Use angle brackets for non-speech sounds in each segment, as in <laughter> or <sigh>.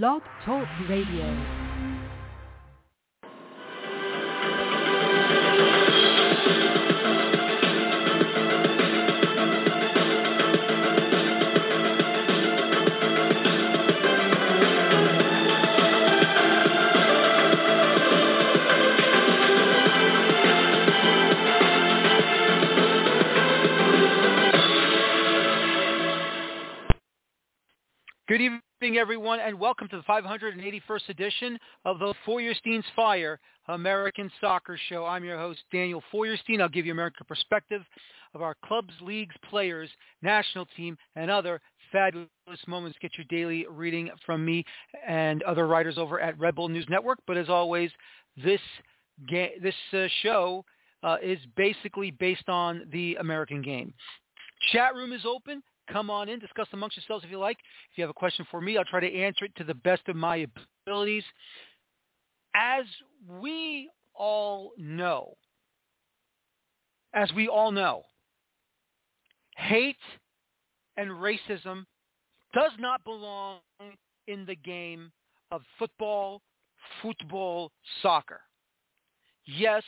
Blog Talk Radio. Good evening, everyone, and welcome to the 581st edition of the Feuerstein's Fire American Soccer Show. I'm your host, Daniel Feuerstein. I'll give you American perspective of our clubs, leagues, players, national team, and other fabulous moments. Get your daily reading from me and other writers over at Red Bull News Network. But as always, this ga- this uh, show uh, is basically based on the American game. Chat room is open. Come on in, discuss amongst yourselves if you like. If you have a question for me, I'll try to answer it to the best of my abilities. As we all know, as we all know, hate and racism does not belong in the game of football, football, soccer. Yes,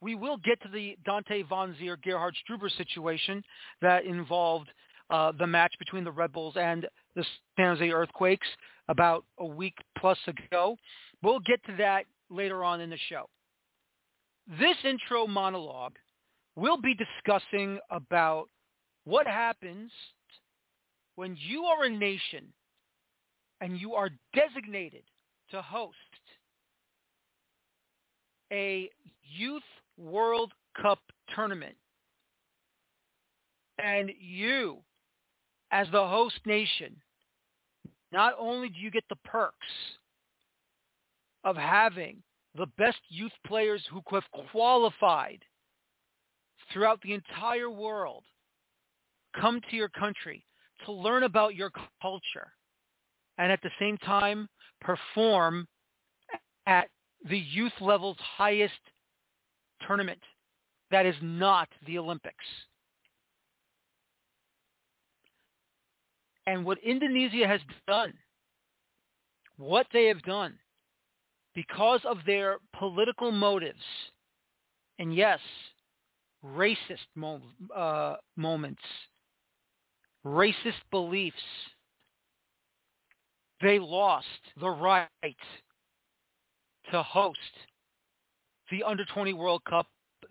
we will get to the Dante Vanzeir Gerhard Struber situation that involved uh, the match between the Red Bulls and the San Jose Earthquakes about a week plus ago. We'll get to that later on in the show. This intro monologue will be discussing about what happens when you are a nation and you are designated to host a Youth World Cup tournament and you as the host nation, not only do you get the perks of having the best youth players who have qualified throughout the entire world come to your country to learn about your culture and at the same time perform at the youth level's highest tournament that is not the Olympics. And what Indonesia has done, what they have done, because of their political motives, and yes, racist mo- uh, moments, racist beliefs, they lost the right to host the Under 20 World Cup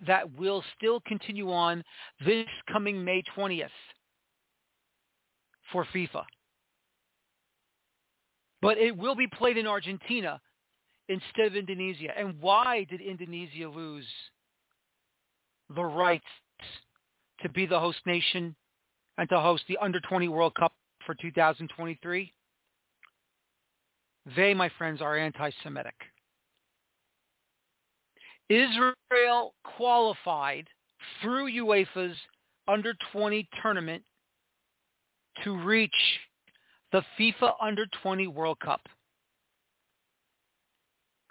that will still continue on this coming May 20th for FIFA. But it will be played in Argentina instead of Indonesia. And why did Indonesia lose the rights to be the host nation and to host the Under 20 World Cup for 2023? They, my friends, are anti-Semitic. Israel qualified through UEFA's Under 20 tournament to reach the FIFA Under 20 World Cup.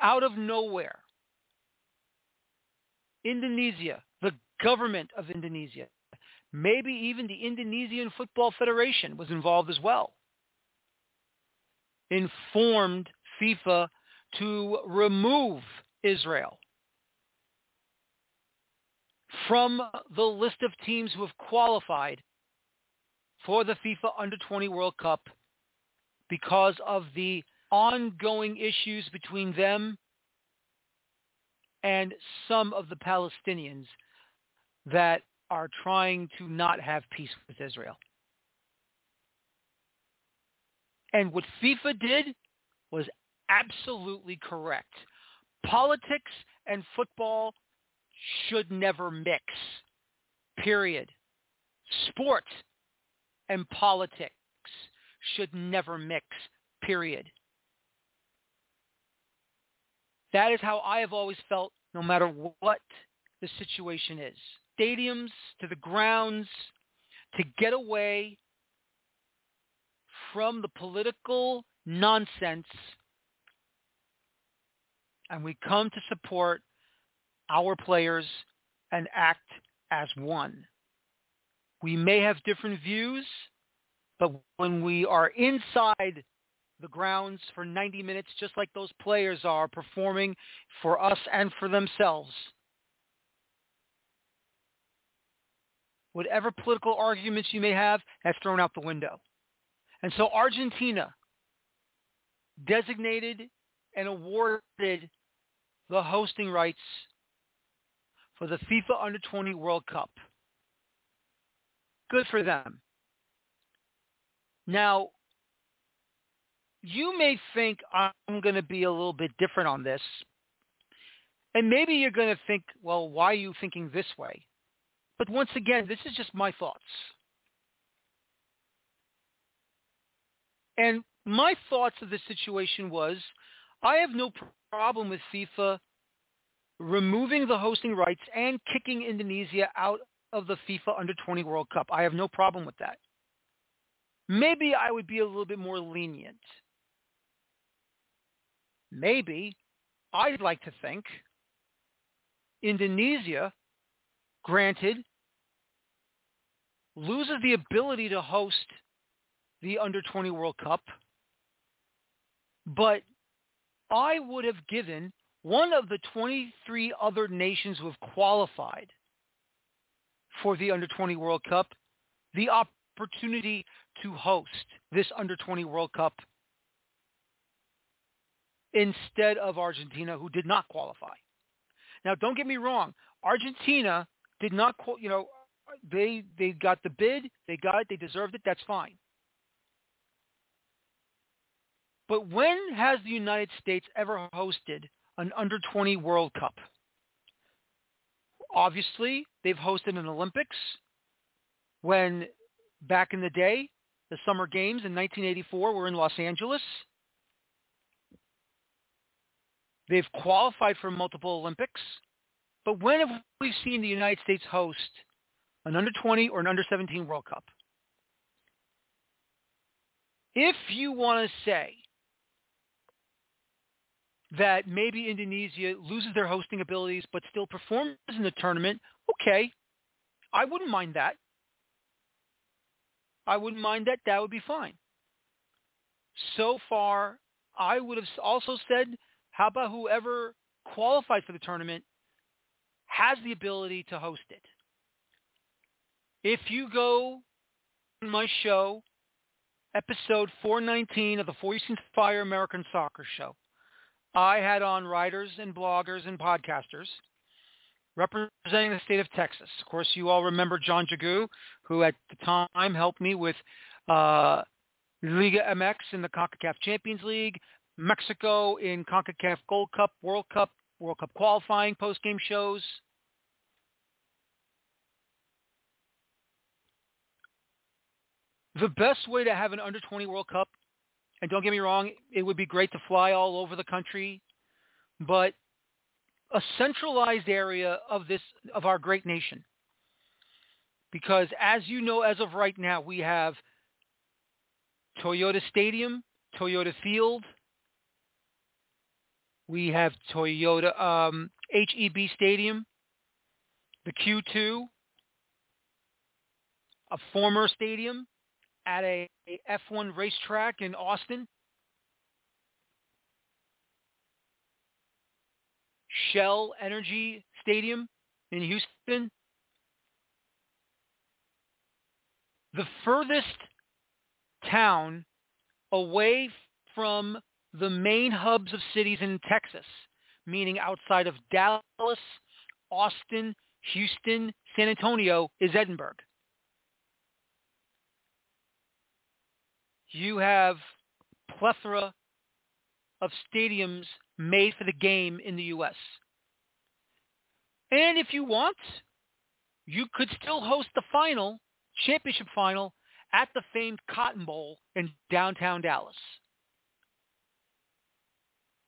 Out of nowhere, Indonesia, the government of Indonesia, maybe even the Indonesian Football Federation was involved as well, informed FIFA to remove Israel from the list of teams who have qualified for the FIFA Under 20 World Cup because of the ongoing issues between them and some of the Palestinians that are trying to not have peace with Israel. And what FIFA did was absolutely correct. Politics and football should never mix, period. Sport and politics should never mix, period. That is how I have always felt no matter what the situation is. Stadiums to the grounds to get away from the political nonsense and we come to support our players and act as one. We may have different views, but when we are inside the grounds for 90 minutes, just like those players are performing for us and for themselves. Whatever political arguments you may have, that's thrown out the window. And so Argentina designated and awarded the hosting rights for the FIFA Under 20 World Cup. Good for them. Now, you may think I'm going to be a little bit different on this. And maybe you're going to think, well, why are you thinking this way? But once again, this is just my thoughts. And my thoughts of the situation was, I have no problem with FIFA removing the hosting rights and kicking Indonesia out of the FIFA Under 20 World Cup. I have no problem with that. Maybe I would be a little bit more lenient. Maybe I'd like to think Indonesia, granted, loses the ability to host the Under 20 World Cup, but I would have given one of the 23 other nations who have qualified for the Under 20 World Cup the opportunity to host this Under 20 World Cup instead of Argentina, who did not qualify. Now, don't get me wrong. Argentina did not, you know, they they got the bid, they got it, they deserved it. That's fine. But when has the United States ever hosted an under 20 World Cup? Obviously, they've hosted an Olympics when back in the day, the Summer Games in 1984 were in Los Angeles. They've qualified for multiple Olympics. But when have we seen the United States host an under 20 or an under 17 World Cup? If you want to say that maybe Indonesia loses their hosting abilities but still performs in the tournament, okay, I wouldn't mind that. I wouldn't mind that. That would be fine. So far, I would have also said, how about whoever qualified for the tournament has the ability to host it? If you go on my show, episode 419 of the Feuerstein's Fire American Soccer Show, I had on writers and bloggers and podcasters representing the state of Texas. Of course, you all remember John Jagu, who at the time helped me with uh, Liga MX in the CONCACAF Champions League, Mexico in CONCACAF Gold Cup, World Cup, World Cup qualifying post-game shows. The best way to have an under 20 World Cup and don't get me wrong, it would be great to fly all over the country, but a centralized area of this of our great nation. Because as you know, as of right now, we have Toyota Stadium, Toyota Field, we have Toyota um, HEB Stadium, the Q2, a former stadium, at a, a F1 racetrack in Austin. Shell Energy Stadium in Houston. The furthest town away from the main hubs of cities in Texas, meaning outside of Dallas, Austin, Houston, San Antonio, is Edinburg. You have plethora of stadiums made for the game in the U.S. And if you want, you could still host the final, championship final, at the famed Cotton Bowl in downtown Dallas.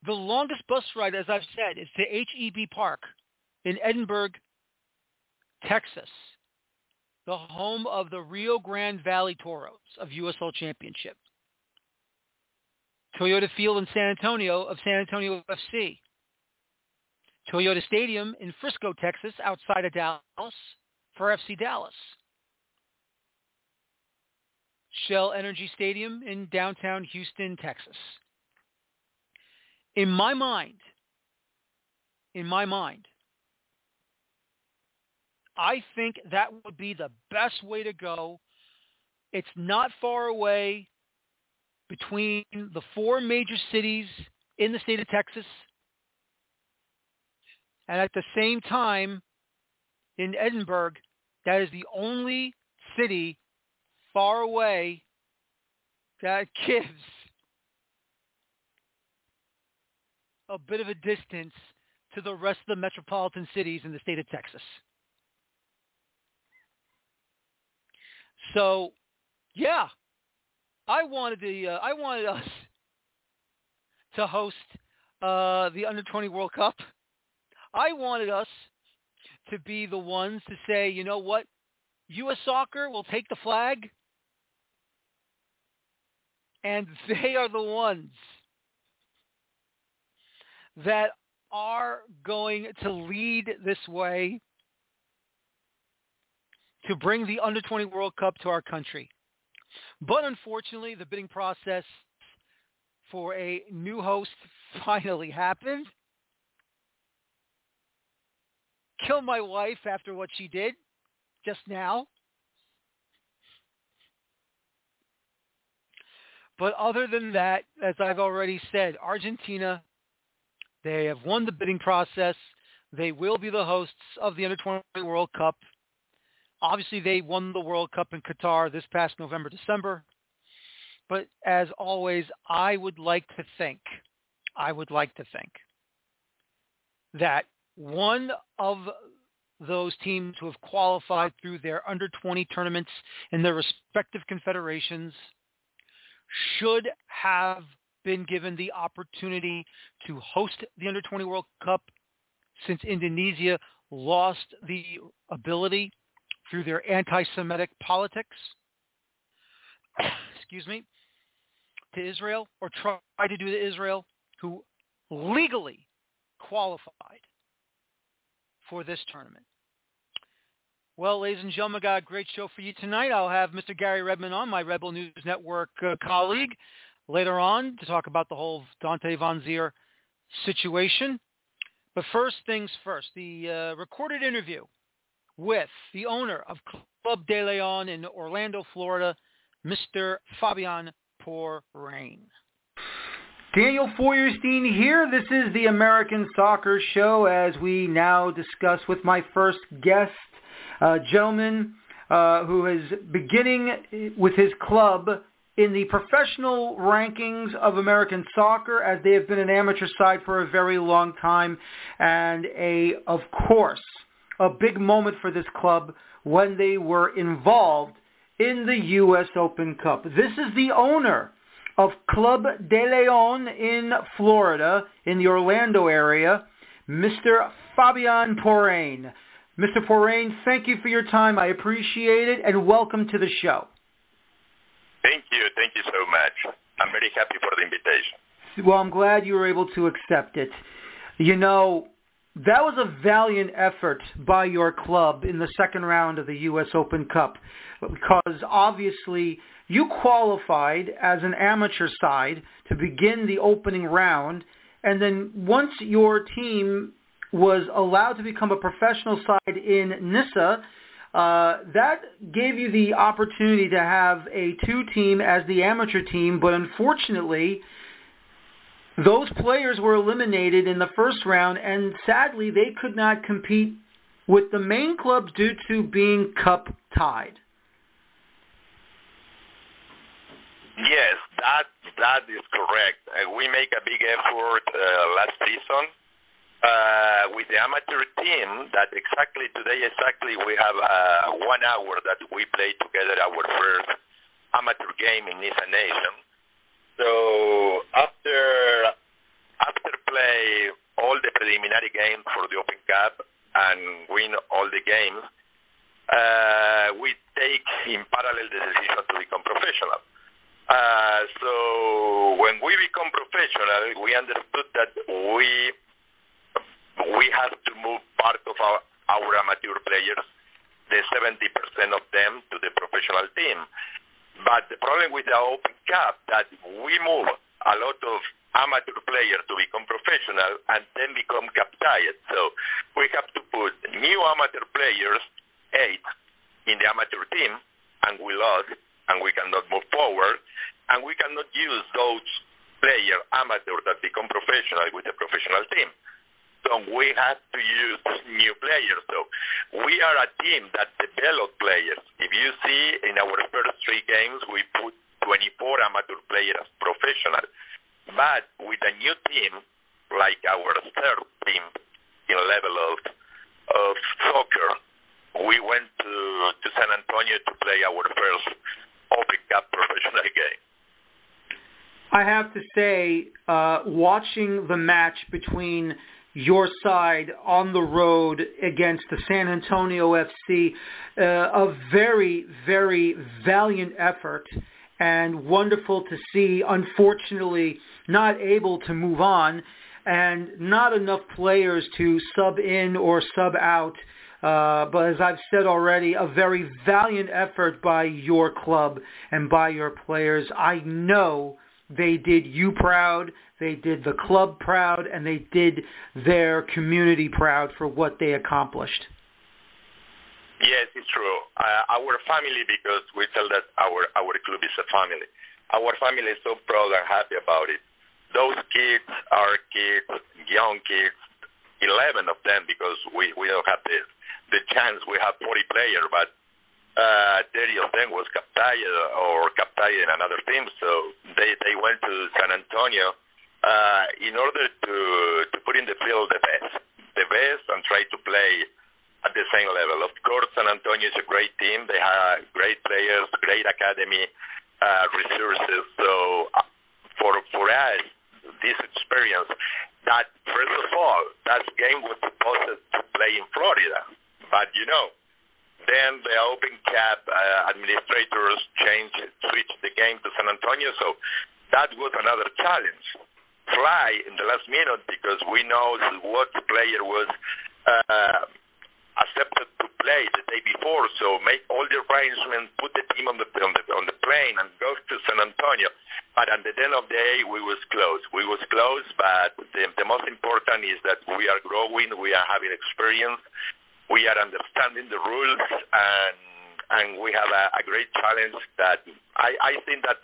The longest bus ride, as I've said, is to HEB Park in Edinburg, Texas the home of the Rio Grande Valley Toros of USL Championship. Toyota Field in San Antonio of San Antonio FC. Toyota Stadium in Frisco, Texas, outside of Dallas for FC Dallas. Shell Energy Stadium in downtown Houston, Texas. In my mind, in my mind, I think that would be the best way to go. It's not far away between the four major cities in the state of Texas. And at the same time, in Edinburg, that is the only city far away that <laughs> gives a bit of a distance to the rest of the metropolitan cities in the state of Texas. So, yeah, I wanted the uh, I wanted us <laughs> to host uh, the Under 20 World Cup. I wanted us to be the ones to say, you know what, U.S. Soccer will take the flag, and <laughs> they are the ones that are going to lead this way to bring the Under 20 World Cup to our country. But unfortunately, the bidding process for a new host <laughs> finally happened. Kill my wife after what she did just now. But other than that, as I've already said, Argentina, they have won the bidding process. They will be the hosts of the Under 20 World Cup. Obviously, they won the World Cup in Qatar this past November, December. But as always, I would like to think, I would like to think that one of those teams who have qualified through their under 20 tournaments in their respective confederations should have been given the opportunity to host the under 20 World Cup since Indonesia lost the ability through their anti-Semitic politics, <coughs> excuse me, to Israel or try to do to Israel who legally qualified for this tournament. Well, ladies and gentlemen, got a great show for you tonight. I'll have Mr. Garry Redman on, my Red Bull News Network uh, colleague, later on to talk about the whole Dante Vanzeir situation. But first things first, the uh, recorded interview with the owner of Club De Lyon in Orlando, Florida, Mr. Fabian Pourrain. Daniel Feuerstein here. This is the American Soccer Show as we now discuss with my first guest, a gentleman uh, who is beginning with his club in the professional rankings of American soccer as they have been an amateur side for a very long time and a, of course, a big moment for this club when they were involved in the U.S. Open Cup. This is the owner of Club De Lyon in Florida, in the Orlando area, Mr. Fabian Pourrain. Mr. Pourrain, thank you for your time. I appreciate it, and welcome to the show. Thank you. Thank you so much. I'm very happy for the invitation. Well, I'm glad you were able to accept it. You know, that was a valiant effort by your club in the second round of the U.S. Open Cup because obviously you qualified as an amateur side to begin the opening round, and then once your team was allowed to become a professional side in NISA, uh, that gave you the opportunity to have a two-team as the amateur team, but unfortunately, those players were eliminated in the first round, and sadly, they could not compete with the main clubs due to being cup tied. Yes, that that is correct. Uh, we make a big effort uh, last season uh, with the amateur team. That exactly today, exactly we have uh, one hour that we play together our first amateur game in NISA Nation. So after after play all the preliminary games for the Open Cup and win all the games, uh, we take in parallel the decision to become professional. Uh, so when we become professional, we understood that we we have to move part of our, our amateur players, the 70% of them, to the professional team. But the problem with the Open Cup that we move a lot of amateur players to become professional and then become captained. So we have to put new amateur players, eight, in the amateur team, and we lost, and we cannot move forward, and we cannot use those players, amateur, that become professional with the professional team. So we have to use new players. So we are a team that develop players. If you see in our first three games, we put 24 amateur players professional. But with a new team, like our third team in level of, of soccer, we went to, to San Antonio to play our first Open Cup professional <laughs> game. I have to say, uh, watching the match between your side on the road against the San Antonio FC, uh, a very, very valiant effort and wonderful to see. Unfortunately, not able to move on and not enough players to sub in or sub out. Uh, but as I've said already, a very valiant effort by your club and by your players. I know they did you proud, they did the club proud, and they did their community proud for what they accomplished. Yes, it's true. Uh, our family, because we tell that our our club is a family. Our family is so proud and happy about it. Those kids are kids, young kids, 11 of them, because we we don't have the the chance. We have 40 players, but uh, 30 of them was captain or captain in another team. So they, they went to San Antonio uh, in order to, to put in the field the best, the best and try to play at the same level. Of course, San Antonio is a great team. They have great players, great academy, uh, resources. So uh, for, for us, this experience, that first of all, that game was supposed to play in Florida. But, you know, then the Open Cup uh, administrators changed, switched the game to San Antonio, so that was another challenge. Fly in the last minute because we know what player was uh, accepted to play the day before, so make all the arrangements, put the team on the on the on the plane, and go to San Antonio. But at the end of the day, we was close. We was close, but the, the most important is that we are growing, we are having experience, we are understanding the rules and and we have a, a great challenge that I, I think that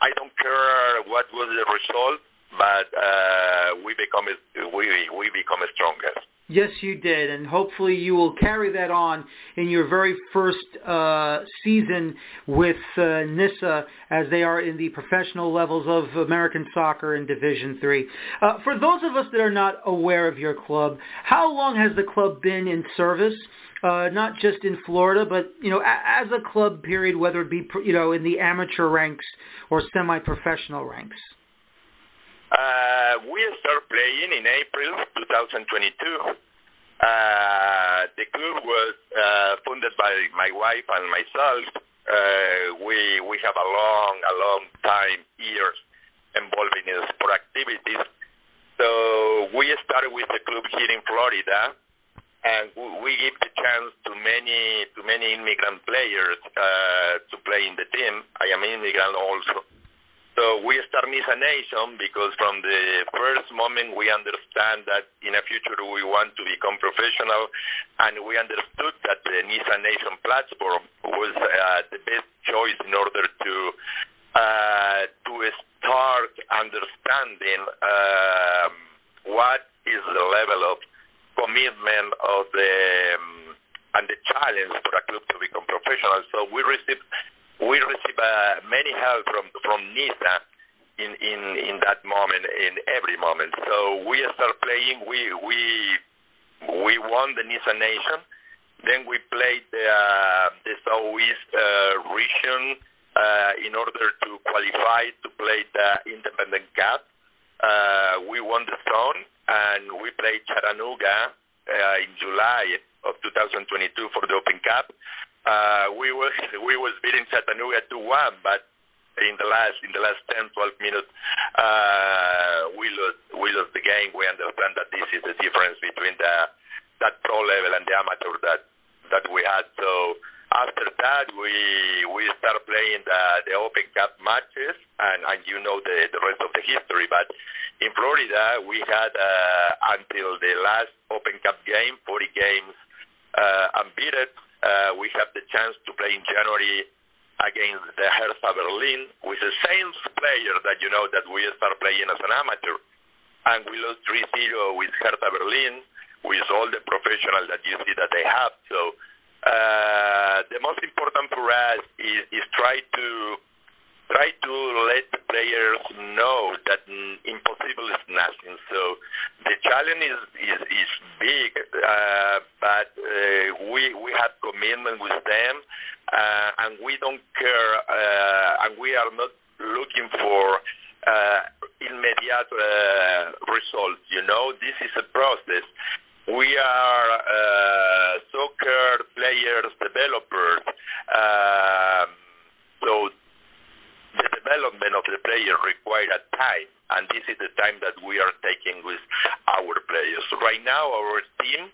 I don't care what was the result, but uh, we become we we become stronger. Yes, you did, and hopefully you will carry that on in your very first uh, season with uh, NISA as they are in the professional levels of American soccer in Division Three. Uh, for those of us that are not aware of your club, how long has the club been in service? Uh, not just in Florida, but you know, as a club period, whether it be you know in the amateur ranks or semi-professional ranks. Uh, we start playing in April 2022. Uh, the club was uh, funded by my wife and myself. Uh, we we have a long a long time years involved in sport activities. So we started with the club here in Florida, and we give the chance to many to many immigrant players uh, to play in the team. I am immigrant also. So we start NISA Nation because from the first moment we understand that in the future we want to become professional and we understood that the NISA Nation platform was uh, the best choice in order to uh, to start understanding um, what is the level of commitment of the um, and the challenge for a club to become professional. So we received we receive uh, many help from from NISA in, in in that moment, in every moment. So we start playing. We we we won the NISA Nation. Then we played the uh, the Southeast uh, region uh, in order to qualify to play the Independent Cup. Uh, we won the zone and we played Chattanooga uh, in July of 2022 for the Open Cup uh, we was <laughs> we was beating Chattanooga 2-1, but in the last in the last 10 12 minutes uh, we lost we lost the game. We understand that this is the difference between the that pro level and the amateur that that we had. So After that, we we start playing the, the Open Cup matches, and, and you know the, the rest of the history. But in Florida, we had uh, until the last Open Cup game, 40 games uh, unbeaten. Uh, we have the chance to play in January against the Hertha Berlin with the same player that you know that we start playing as an amateur. And we lost 3-0 with Hertha Berlin with all the professionals that you see that they have. So uh, the most important for us is, is try to try to let the players know that impossible is nothing. So the challenge is is, is big, uh, but uh, we we have commitment with them, uh, and we don't care, uh, and we are not looking for uh, immediate uh, results. You know, this is a process. We are uh, soccer players, developers. Um, so development of the player requires a time, and this is the time that we are taking with our players. Right now, our team,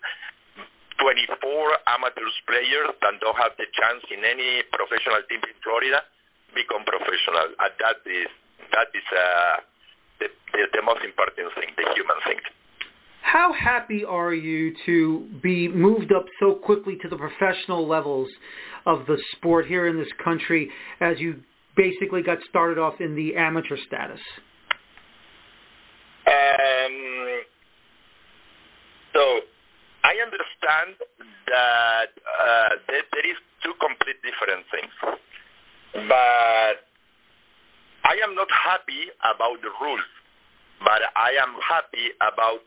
24 amateurs players that don't have the chance in any professional team in Florida become professional, and that is that is uh, the, the, the most important thing, the human thing. How happy are you to be moved up so quickly to the professional levels of the sport here in this country as you basically got started off in the amateur status? Um, so I understand that uh, there, is two complete different things, but I am not happy about the rules, but I am happy about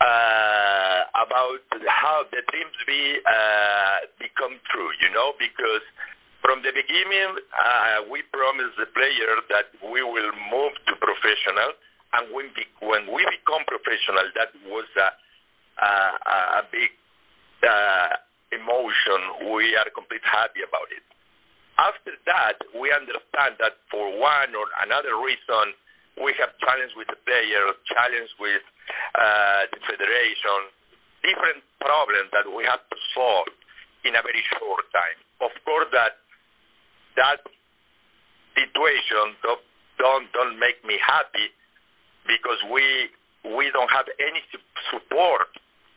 uh, about how the dreams be uh, become true, you know, because from the beginning uh, we promised the player that we will move to professional, and when, be, when we become professional, that was a, a, a big uh, emotion. We are completely happy about it. After that, we understand that for one or another reason, we have challenge with the player, challenge with uh, the federation, different problems that we have to solve in a very short time. Of course, that that situation don't don't, don't make me happy because we we don't have any support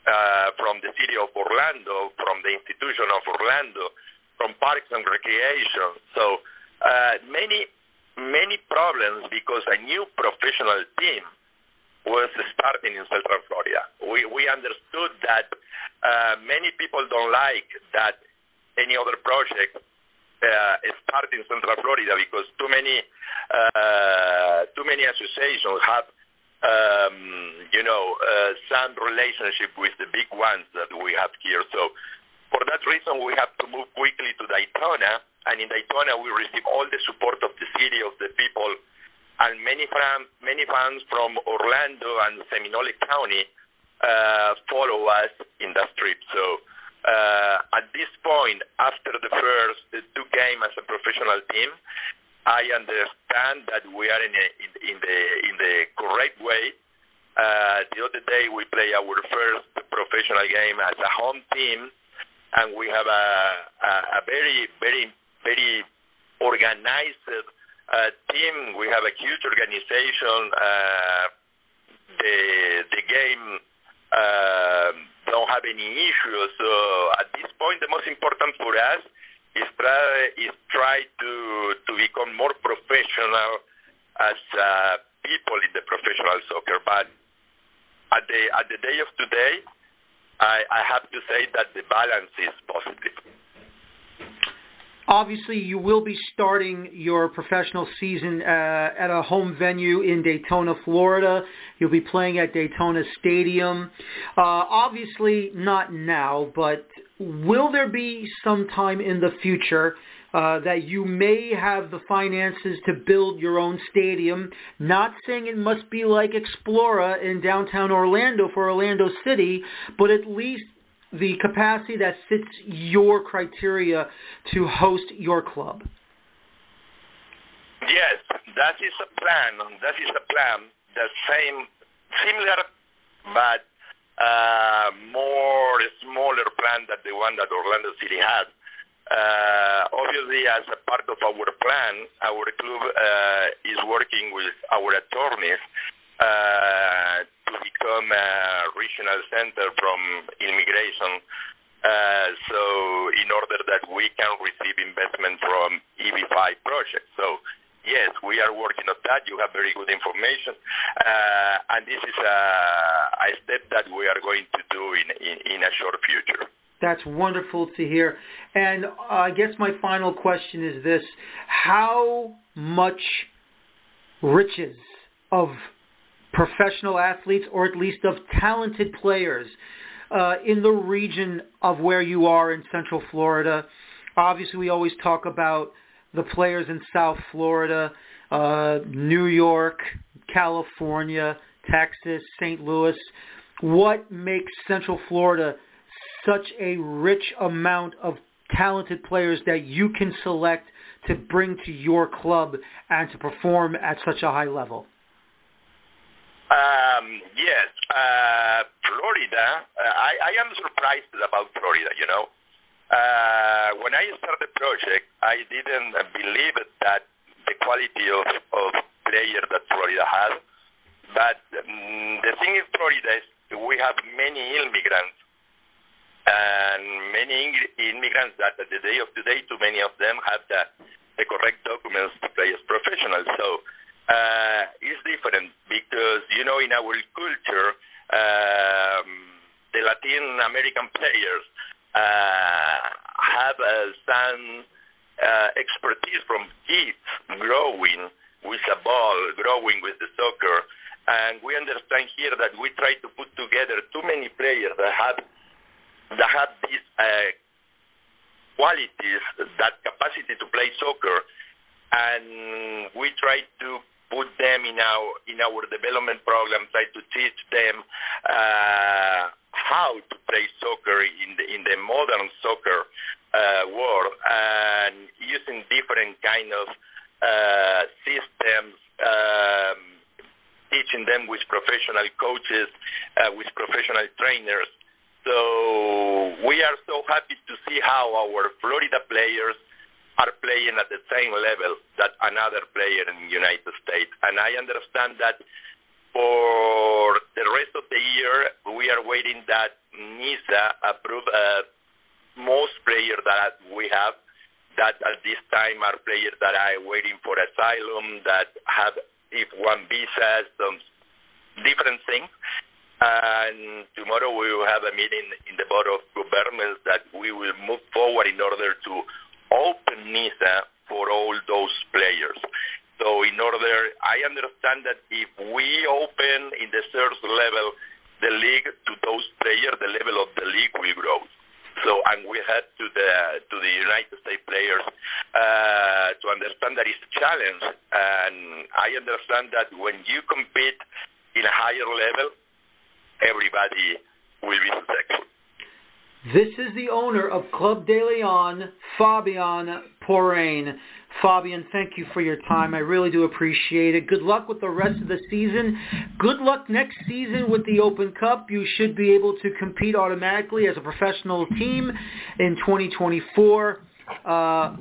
uh, from the city of Orlando, from the institution of Orlando, from Parks and Recreation. So uh, many many problems because a new professional team was starting in Central Florida. We, we understood that uh, many people don't like that any other project uh, start in Central Florida because too many uh, too many associations have um, you know uh, some relationship with the big ones that we have here. So for that reason, we have to move quickly to Daytona and in Daytona we receive all the support of the city, of the people, and many fans, many fans from Orlando and Seminole County uh, follow us in that trip. So at this point, after the first two games as a professional team, I understand that we are in, the in the correct way. Uh, the other day we play our first professional game as a home team, and we have a, very very very organized uh, team. We have a huge organization. Uh, the the game uh, don't have any issues. So at this point, the most important for us is try is try to to become more professional as uh, people in the professional soccer. But at the at the day of today, I, I have to say that the balance is positive. Obviously, you will be starting your professional season uh, at a home venue in Daytona, Florida. You'll be playing at Daytona Stadium. Uh, obviously, not now, but will there be some time in the future uh, that you may have the finances to build your own stadium? Not saying it must be like Exploria in downtown Orlando for Orlando City, but at least the capacity that fits your criteria to host your club? Yes, that is a plan. That is a plan. The same, similar, but uh, more smaller plan than the one that Orlando City has. Uh, obviously, as a part of our plan, our club uh, is working with our attorneys uh, to become a regional center from immigration. Uh, so in order that we can receive investment from EB5 projects. So yes, we are working on that. You have very good information. Uh, and this is a, a, step that we are going to do in, in, in a short future. That's wonderful to hear. And I guess my final question is this. How much riches of professional athletes or at least of talented players uh, in the region of where you are in Central Florida? Obviously, we always talk about the players in South Florida, uh, New York, California, Texas, St. Louis. What makes Central Florida – such a rich amount of talented players that you can select to bring to your club and to perform at such a high level? Um, yes, uh, Florida. Uh, I, I am surprised about Florida. You know, uh, when I started the project, I didn't believe that the quality of, of players that Florida has. But um, the thing in Florida is we have many immigrants and many immigrants that at the day of today, too many of them have the, the correct documents to play as professionals. So uh, it's different because, you know, in our culture, um, the Latin American players uh, have uh, some uh, expertise from kids growing with a ball, growing with the soccer. And we understand here that we try to put together too many players that have that have these uh, qualities, that capacity to play soccer, and we try to put them in our in our development program, try to teach them uh, how to play soccer in the in the modern soccer uh, world, and using different kind of uh, systems. Um, teaching them with professional coaches, uh, with professional trainers, so we are so happy to see how our Florida players are playing at the same level that another player in the United States. And I understand that for the rest of the year, we are waiting that NISA approve uh, most players that we have that at this time are players that are waiting for asylum, that have if one visa, some different things. And tomorrow we will have a meeting in the Board of Governors that we will move forward in order to open NISA for all those players. So in order, I understand that if we open in the third level the league to those players, the level of the league will grow. So, and we had to the to the United States players uh, to understand that it's a challenge, and I understand that when you compete in a higher level, everybody will be successful. This is the owner of Club De Lyon, Fabian Pourrain. Fabian, thank you for your time. I really do appreciate it. Good luck with the rest of the season. Good luck next season with the Open Cup. You should be able to compete automatically as a professional team in 2024. Uh,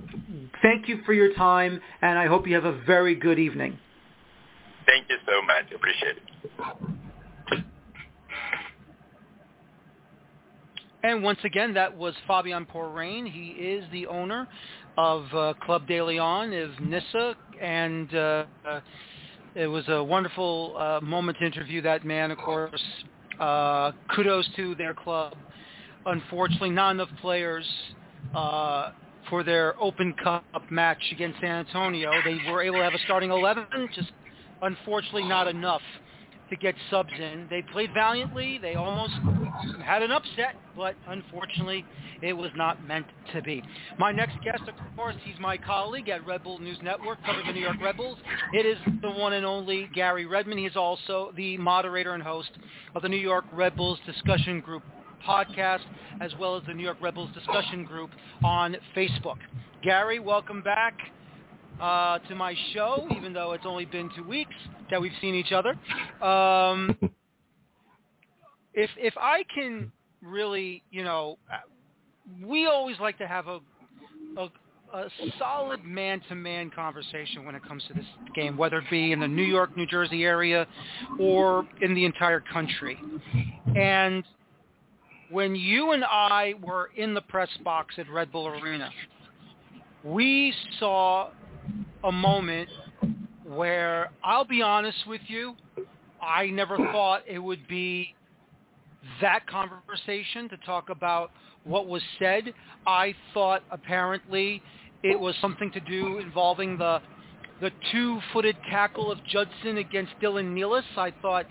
thank you for your time, and I hope you have a very good evening. Thank you so much. Appreciate it. And once again, that was Fabian Pourrain. He is the owner of uh, Club De Lyon of NISA, and uh, uh, it was a wonderful uh, moment to interview that man. Of course, uh, kudos to their club. Unfortunately, not enough players uh, for their Open Cup match against San Antonio. They were able to have a starting 11, just unfortunately not enough to get subs in. They played valiantly. They almost had an upset, but unfortunately, it was not meant to be. My next guest, of course, he's my colleague at Red Bull News Network, covering the New York Red Bulls. It is the one and only Garry Redman. He is also the moderator and host of the New York Red Bulls Discussion Group podcast, as well as the New York Red Bulls Discussion Group on Facebook. Garry, welcome back uh, to my show, even though it's only been two weeks that we've seen each other. Um, if if I can really, you know, we always like to have a a, a solid man-to-man conversation when it comes to this game, whether it be in the New York, New Jersey area or in the entire country. And when you and I were in the press box at Red Bull Arena, we saw a moment where I'll be honest with you, I never thought it would be that conversation to talk about what was said. I thought apparently it was something to do involving the the two-footed tackle of Judson against Dylan Nealis. I thought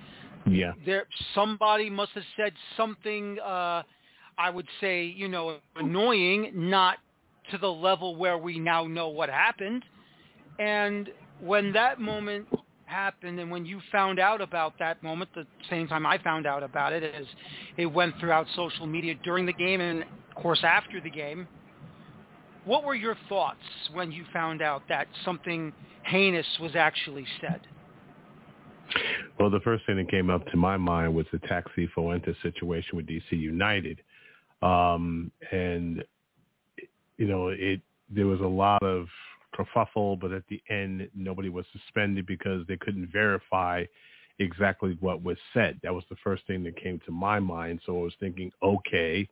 yeah. there somebody must have said something uh I would say, you know, annoying, not to the level where we now know what happened. And when that moment happened and when you found out about that moment, the same time I found out about it, as it went throughout social media during the game and, of course, after the game, what were your thoughts when you found out that something heinous was actually said? Well, the first thing that came up to my mind was the Taxi Fuentes situation with DC United. Um, and, you know, it there was a lot of kerfuffle, but at the end, nobody was suspended because they couldn't verify exactly what was said. That was the first thing that came to my mind. So I was thinking, okay,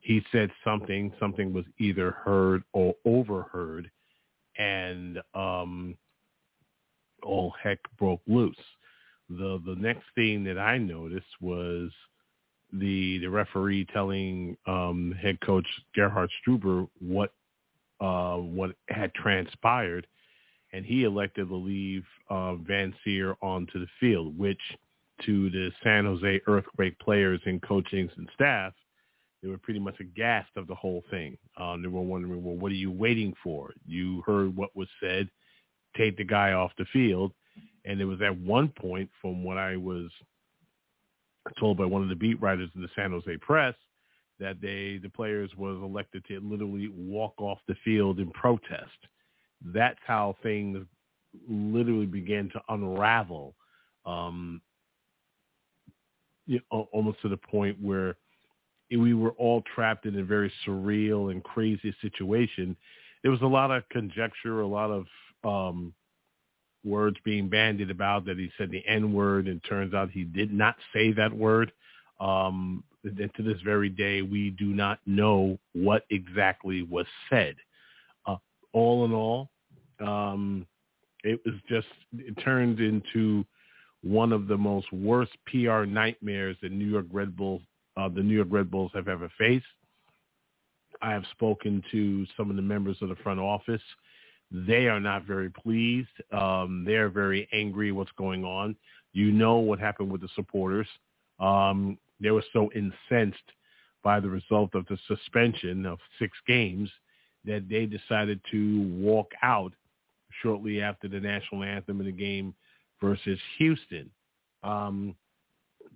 he said something, something was either heard or overheard, and um, all heck broke loose. The the next thing that I noticed was the the referee telling um, head coach Gerhard Struber what uh, what had transpired, and he elected to leave uh, Van Zier onto the field, which to the San Jose Earthquake players and coachings and staff, they were pretty much aghast of the whole thing. Um, they were wondering, well, what are you waiting for? You heard what was said, take the guy off the field. And it was at one point, from what I was told by one of the beat writers in the San Jose Press, that they the players was elected to literally walk off the field in protest. That's how things literally began to unravel, um, you know, almost to the point where we were all trapped in a very surreal and crazy situation. There was a lot of conjecture, a lot of um, words being bandied about that he said the N word, and turns out he did not say that word. Um, to this very day, we do not know what exactly was said. Uh, all in all, um, it was just it turned into one of the most worst PR nightmares that New York Red Bulls, uh, the New York Red Bulls have ever faced. I have spoken to some of the members of the front office. They are not very pleased. Um, they're very angry what's going on. You know what happened with the supporters. Um, they were so incensed by the result of the suspension of six games that they decided to walk out shortly after the national anthem in the game versus Houston. Um,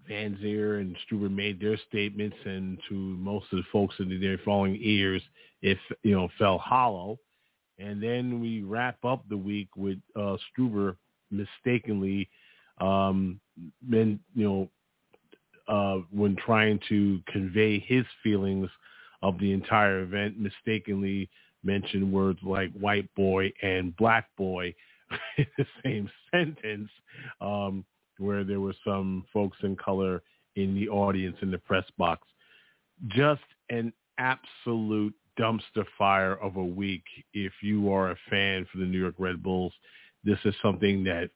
Vanzeir and Struber made their statements, and to most of the folks in their falling ears, it you know fell hollow. And then we wrap up the week with uh, Struber mistakenly, um, been you know uh, when trying to convey his feelings of the entire event, mistakenly mentioned words like white boy and black boy <laughs> in the same sentence, um, where there were some folks in color in the audience in the press box. Just an absolute dumpster fire of a week if you are a fan for the New York Red Bulls. This is something that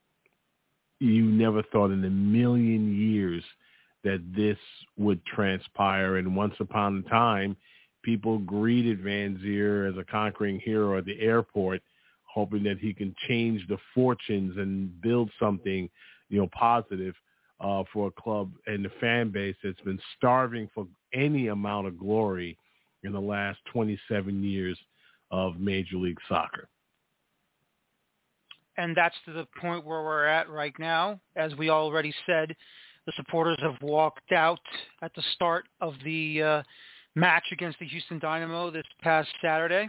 you never thought in a million years – that this would transpire. And once upon a time, people greeted Vanzeir as a conquering hero at the airport, hoping that he can change the fortunes and build something, you know, positive uh, for a club and the fan base that's been starving for any amount of glory in the last 27 years of Major League Soccer. And that's to the point where we're at right now. As we already said, the supporters have walked out at the start of the uh, match against the Houston Dynamo this past Saturday.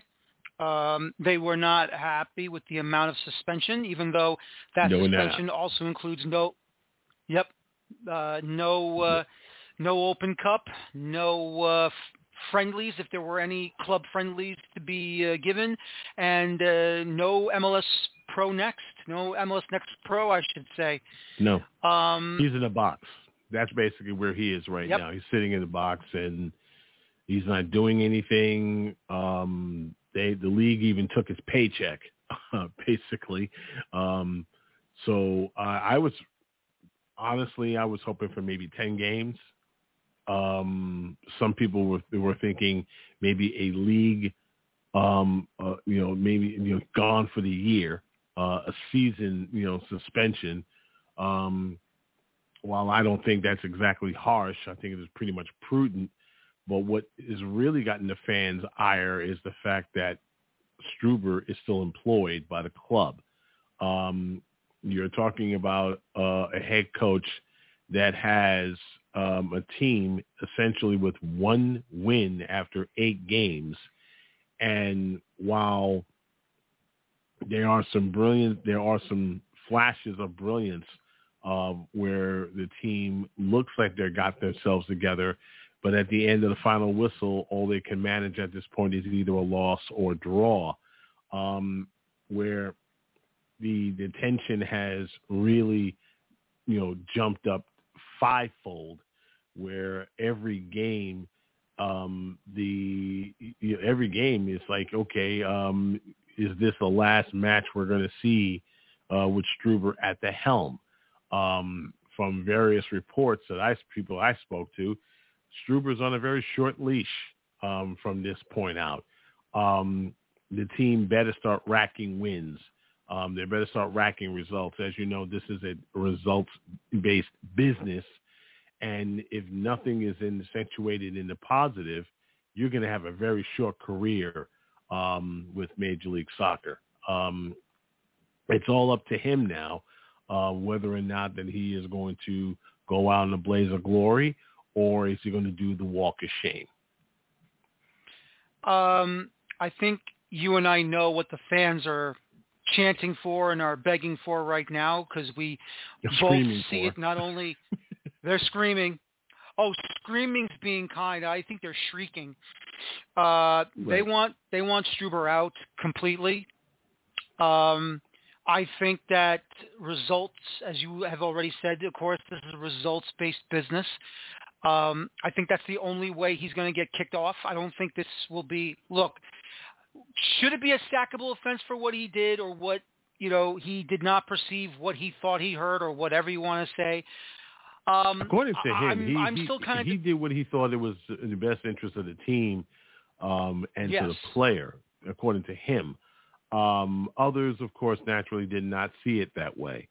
Um, they were not happy with the amount of suspension, even though that no, suspension also includes no, yep, uh, no, uh, no Open Cup, no uh, friendlies, if there were any club friendlies to be uh, given, and uh, no MLS Pro Next, no MLS Next Pro, I should say. No. Um, He's in a box. That's basically where he is right Yep. now. He's sitting in the box and he's not doing anything. Um, they the league even took his paycheck, <laughs> basically. Um, so uh, I was honestly I was hoping for maybe ten games. Um, some people were were thinking maybe a league, um, uh, you know, maybe you know gone for the year, uh, a season, you know, suspension. Um, while I don't think that's exactly harsh, I think it is pretty much prudent. But what has really gotten the fans' ire is the fact that Struber is still employed by the club. Um, you're talking about uh, a head coach that has um, a team essentially with one win after eight games, and while there are some brilliant, there are some flashes of brilliance um, where the team looks like they've got themselves together, but at the end of the final whistle, all they can manage at this point is either a loss or a draw, um, where the the tension has really, you know, jumped up fivefold, where every game, um, the you know, every game is like, okay, um, is this the last match we're going to see uh, with Struber at the helm? Um, from various reports that I people I spoke to, Struber's on a very short leash um, from this point out. Um, the team better start racking wins. Um, they better start racking results. As you know, this is a results-based business, and if nothing is accentuated in the positive, you're going to have a very short career um, with Major League Soccer. Um, it's all up to him now uh, whether or not that he is going to go out in a blaze of glory or is he going to do the walk of shame? Um, I think you and I know what the fans are chanting for and are begging for right now because we They're both see for. it. Not only <laughs> they're screaming. Oh, screaming's being kind. I think they're shrieking. Uh, They want they want Struber out completely. Um, I think that results, as you have already said, of course, this is a results-based business. Um, I think that's the only way he's going to get kicked off. I don't think this will be. Look, should it be a sackable offense for what he did, or what you know he did not perceive what he thought he heard, or whatever you want to say? Um, According to him, I'm, he, I'm he, kind of he did what he thought it was in the best interest of the team um, and to the player, according to him. Um, others, of course, naturally did not see it that way.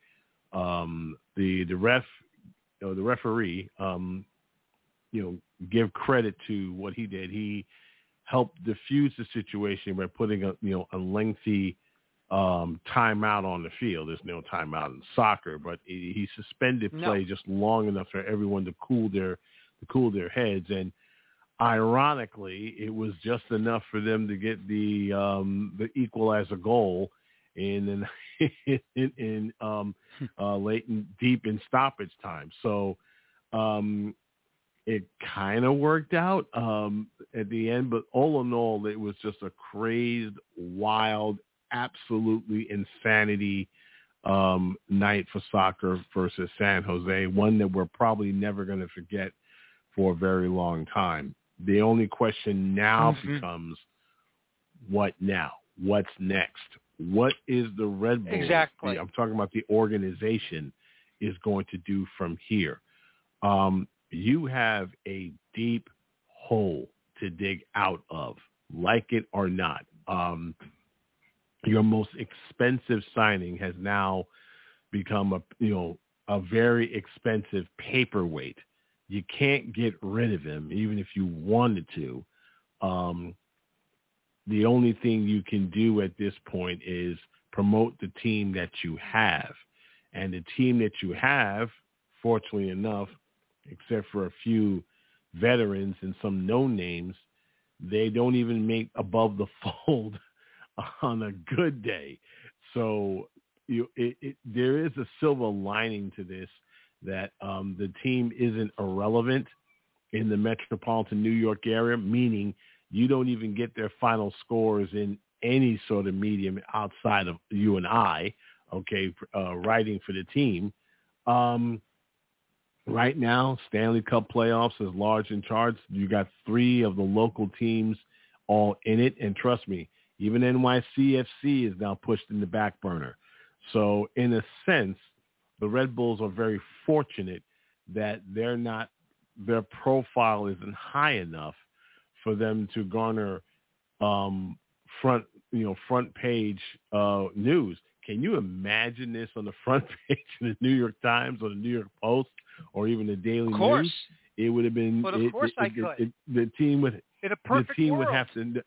Um, the the ref, you know, the referee, um, you know, give credit to what he did. He helped diffuse the situation by putting a you know a lengthy um, timeout on the field. There's no timeout in soccer, but he, suspended No. play just long enough for everyone to cool their to cool their heads. And ironically, it was just enough for them to get the um, the equalizer goal in in, <laughs> in, in um, <laughs> uh, late and deep in stoppage time. So um, it kind of worked out um, at the end, but all in all, it was just a crazed, wild, absolutely insanity um, night for soccer versus San Jose, one that we're probably never going to forget for a very long time. The only question now Mhm. becomes, what now? What's next? What is the Red Bull? Exactly. I'm talking about the organization is going to do from here. Um, you have a deep hole to dig out of, like it or not. Um, your most expensive signing has now become a you know a very expensive paperweight. You can't get rid of him, even if you wanted to. Um, the only thing you can do at this point is promote the team that you have, and the team that you have, fortunately enough, except for a few veterans and some known names, they don't even make above the <laughs> fold <laughs> on a good day. So you, it, it, there is a silver lining to this that um, the team isn't irrelevant. in the metropolitan New York area, meaning you don't even get their final scores in any sort of medium outside of you and I, okay, uh, writing for the team. Um, right now, Stanley Cup playoffs is large in charts. You got three of the local teams all in it, and trust me, even NYCFC is now pushed in the back burner. So in a sense, the Red Bulls are very fortunate that they're not their profile isn't high enough for them to garner um, front you know front page uh, news. Can you imagine this on the <laughs> front page of the New York Times or the New York Post or even the Daily of course. News? It would have been. But of it, course it, I it, could. The team would. In a perfect the team world. would have to.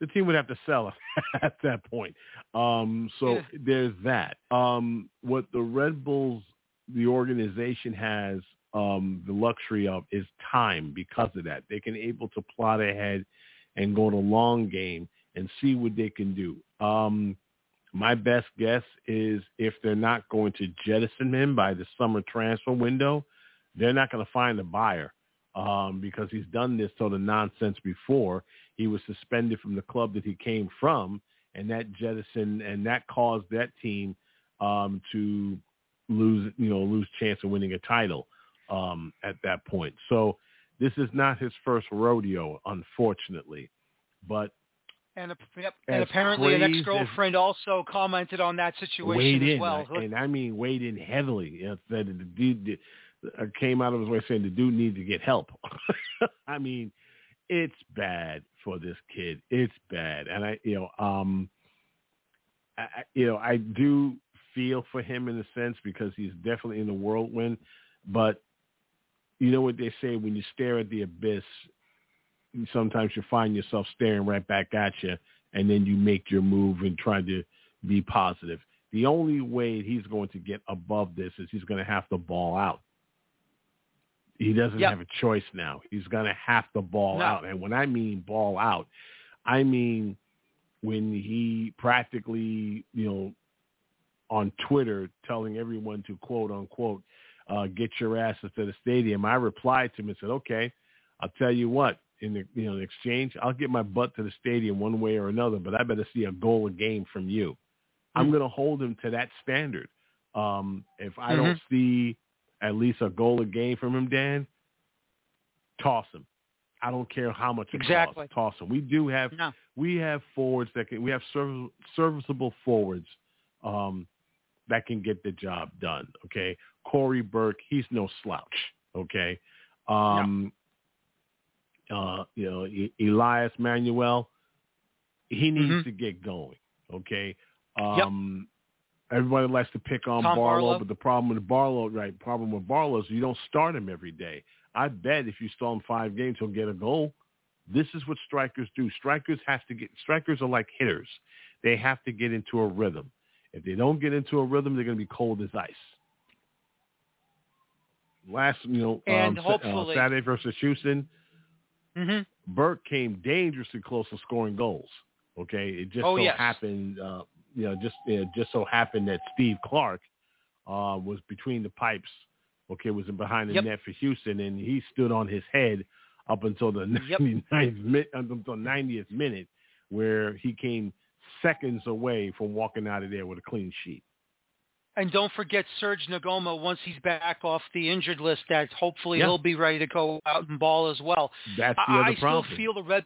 The team would have to sell <laughs> at that point. Um, so Yeah. there's that. Um, what the Red Bulls, the organization has um, the luxury of is time because of that. They can able to plot ahead and go the long game and see what they can do. Um, my best guess is if they're not going to jettison him by the summer transfer window, they're not going to find a buyer um, because he's done this sort of nonsense before. He was suspended from the club that he came from, and that jettison and that caused that team um, to lose, you know, lose chance of winning a title um, at that point. So this is not his first rodeo, unfortunately. But And, yep. and apparently an ex-girlfriend also commented on that situation as in, well. and I mean weighed in heavily. You know, that the dude did- uh, came out of his way saying the dude needs to get help. <laughs> I mean, it's bad for this kid. It's bad, and I, you know, um, I- you know, I do feel for him in a sense because he's definitely in the whirlwind. But you know what they say: when you stare at the abyss, sometimes you find yourself staring right back at you, and then you make your move and try to be positive. The only way he's going to get above this is he's going to have to ball out. He doesn't Yep. have a choice now. He's going to have to ball No. out. And when I mean ball out, I mean when he practically, you know, on Twitter telling everyone to quote unquote, uh, get your asses to the stadium. I replied to him and said, okay, I'll tell you what, in the, you know, in exchange, I'll get my butt to the stadium one way or another, but I better see a goal a game from you. I'm Mhm. going to hold him to that standard. Um, if I don't Mhm. see at least a goal a game from him, Dan, toss him. I don't care how much it Exactly. costs. Toss him. We do have No. we have forwards that can we have serv- serviceable forwards um, that can get the job done. Okay, Cory Burke, he's no slouch. Okay, um, uh, you know E- Elias Manuel, he needs Mhm. to get going. Okay, um, everybody likes to pick on Barlow, Barlow. but the problem with Barlow, right? Problem with Barlow is you don't start him every day. I bet if you start him five games, he'll get a goal. This is what strikers do. Strikers have to get. Strikers are like hitters. They have to get into a rhythm. If they don't get into a rhythm, they're going to be cold as ice. Last, you know, And um, Sa- uh, Saturday versus Houston, hmm Burke came dangerously close to scoring goals. Okay, it just Oh, so yes. happened, uh, you know, just you know, just so happened that Steve Clark uh, was between the pipes. Okay, was behind the Yep. net for Houston, and he stood on his head up until the <laughs> Yep. 99th minute, until 90th minute, where he came seconds away from walking out of there with a clean sheet. And don't forget Serge Ngoma once he's back off the injured list. That hopefully Yeah. he'll be ready to go out and ball as well. That's the I, other I problem. still feel the red.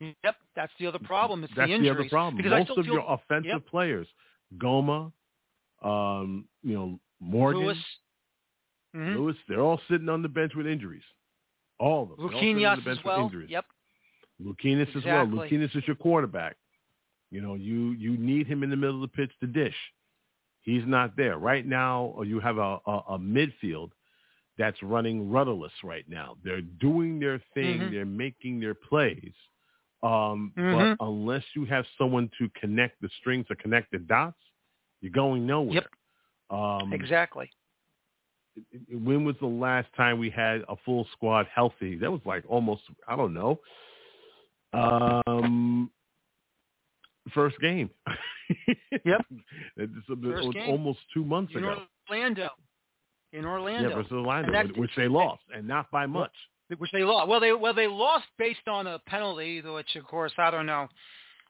Yep, that's the other problem. It's That's the the other problem. Because I Most of feel your offensive Yep. players, Goma, um, you know, Morgan, Lewis. Mhm. Lewis, they're all sitting on the bench with injuries. All of them. They're all on the Luquinhas bench as well. with injuries. Yep. Luquinhas as well. Exactly. Luquinhas is your quarterback. You know, you you need him in the middle of the pitch to dish. He's not there right now. You have a, a, a midfield that's running rudderless right now. They're doing their thing. Mhm. They're making their plays. Um, Mhm. But unless you have someone to connect the strings or connect the dots, you're going nowhere. Yep. Um, Exactly. when was the last time we had a full squad healthy? That was like almost I don't know. Um, first game. Yep. <laughs> It's First game. almost two months You ago. Orlando. in Orlando. Yeah, versus Orlando, which they lost, and not by much. Which they lost. Well, they well they lost based on a penalty, which of course I don't know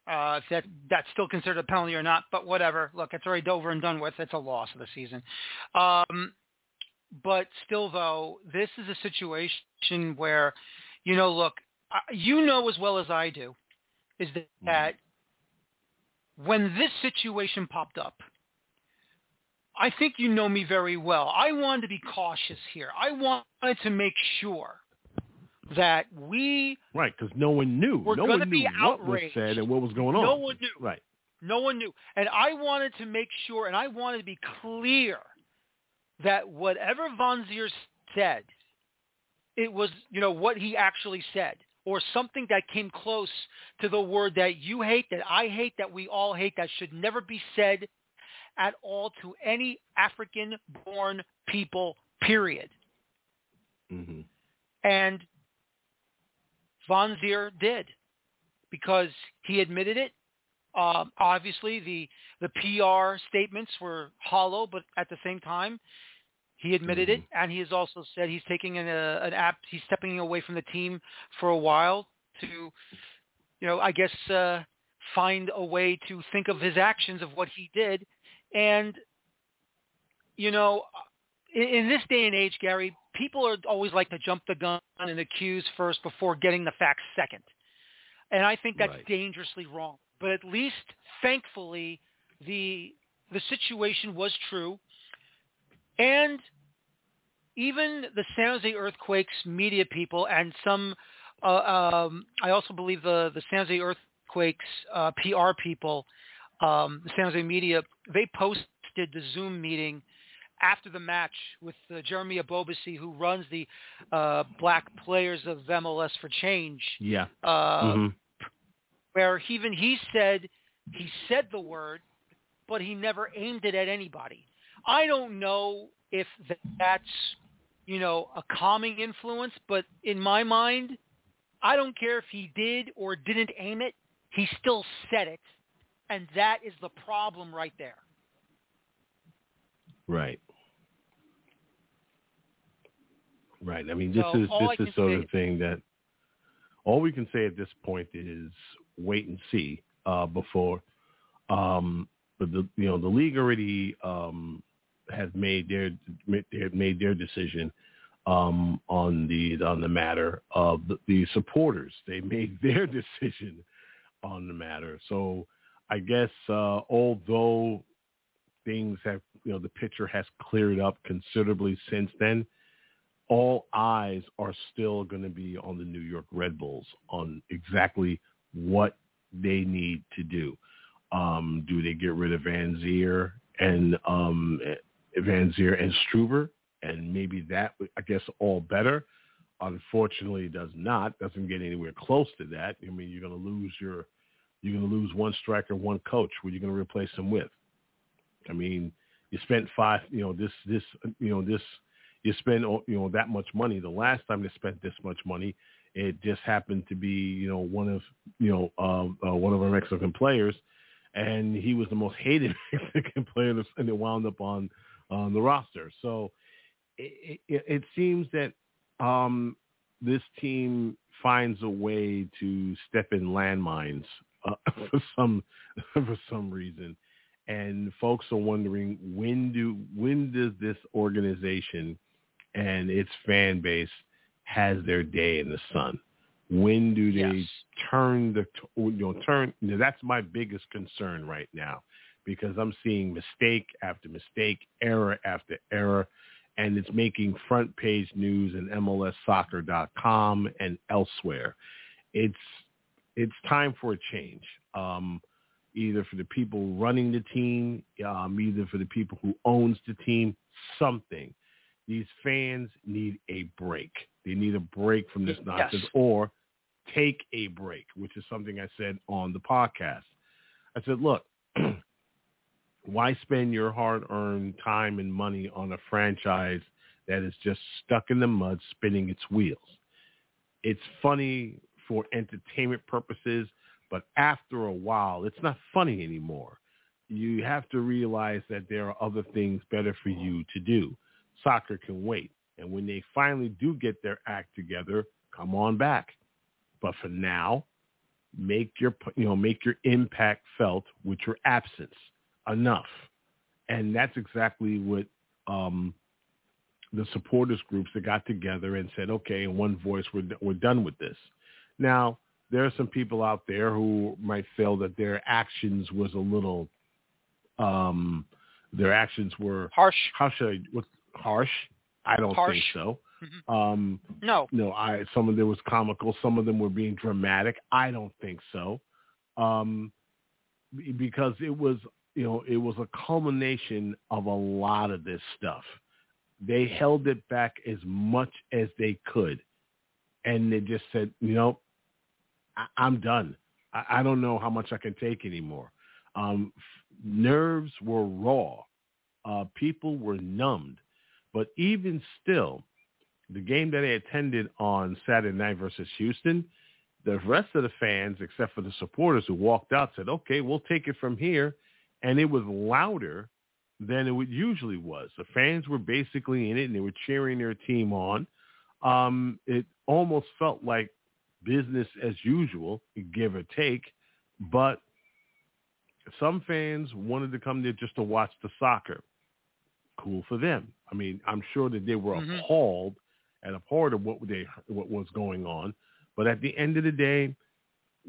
uh, if that that's still considered a penalty or not. But whatever. Look, it's already over and done with. It's a loss of the season. Um, but still, though, this is a situation where, you know, look, you know as well as I do, is that, mm-hmm. When this situation popped up, I think you know me very well. I wanted to be cautious here. I wanted to make sure that we right because no one knew. We're no going to be outraged. what was said and what was going on. No one knew. Right. No one knew, and I wanted to make sure, and I wanted to be clear that whatever Vanzeir said, it was you know what he actually said or something that came close to the word that you hate, that I hate, that we all hate, that should never be said at all to any African-born people, period. Mm-hmm. And Vanzeir did because he admitted it. Um, obviously, the the PR statements were hollow, but at the same time, he admitted mm-hmm. it, and he has also said he's taking an, uh, an app. He's stepping away from the team for a while to, you know, I guess uh, find a way to think of his actions of what he did, and you know, in, in this day and age, Garry, people are always like to jump the gun and accuse first before getting the facts second, and I think that's right. dangerously wrong. But at least, thankfully, the the situation was true and even the San Jose Earthquakes media people and some, uh, um, I also believe the, the San Jose Earthquakes uh, PR people, um, the San Jose media, they posted the Zoom meeting after the match with uh, Jeremy Ebobisse, who runs the uh, Black Players of MLS for Change. Yeah. Uh, mm-hmm. Where even he said he said the word, but he never aimed it at anybody. I don't know if that's, you know, a calming influence, but in my mind, I don't care if he did or didn't aim it. He still said it, and that is the problem right there. Right. Right. I mean, this so is this is sort of thing that all we can say at this point is wait and see uh, before. Um, but the you know the league already um, have made their made their decision um, on the on the matter of the, the supporters. They made <laughs> their decision on the matter. So I guess uh, although things have you know the picture has cleared up considerably since then, all eyes are still going to be on the New York Red Bulls on exactly what they need to do. Um, do they get rid of Vanzeir and um, Vanzeir and Struber, and maybe that, I guess, all better. Unfortunately, does not. Doesn't get anywhere close to that. I mean, you're going to lose your, you're going to lose one striker, one coach. What are you going to replace them with? I mean, you spent five, you know, this, this, you know, this, you spend, you know, that much money. The last time they spent this much money, it just happened to be, you know, one of, you know, uh, uh, one of our Mexican players, and he was the most hated <laughs> Mexican player, and it wound up on on the roster. So it, it, it seems that um, this team finds a way to step in landmines uh, <laughs> for some <laughs> for some reason, and folks are wondering when do when does this organization and its fan base has their day in the sun? When do they yes. turn the you know turn? That's my biggest concern right now because I'm seeing mistake after mistake, error after error, and it's making front page news in MLSsoccer.com and elsewhere. It's it's time for a change, um, either for the people running the team, um, either for the people who owns the team, something. These fans need a break. They need a break from this nonsense yes. or take a break, which is something I said on the podcast. I said, look, <clears throat> why spend your hard-earned time and money on a franchise that is just stuck in the mud spinning its wheels? It's funny for entertainment purposes, but after a while, it's not funny anymore. You have to realize that there are other things better for you to do. soccer can wait. And when they finally do get their act together, come on back. But for now, make your you know make your impact felt with your absence enough. And that's exactly what um, the supporters groups that got together and said, okay, in one voice, we're, we're done with this. Now, there are some people out there who might feel that their actions was a little, um, their actions were harsh. How should I? What harsh? I don't harsh. think so. Mm-hmm. Um, no, no. I some of them was comical. Some of them were being dramatic. I don't think so, um, because it was you know it was a culmination of a lot of this stuff. They held it back as much as they could, and they just said, you know, I- am done. I-, I don't know how much I can take anymore. Um, f- nerves were raw. Uh, people were numbed. But even still, the game that I attended on Saturday night versus Houston, the rest of the fans, except for the supporters who walked out, said, okay, we'll take it from here. And it was louder than it usually was. The fans were basically in it, and they were cheering their team on. Um, it almost felt like business as usual, give or take. But some fans wanted to come there just to watch the soccer. Cool for them. I mean, I'm sure that they were mm-hmm. appalled and abhorred of what they what was going on. But at the end of the day,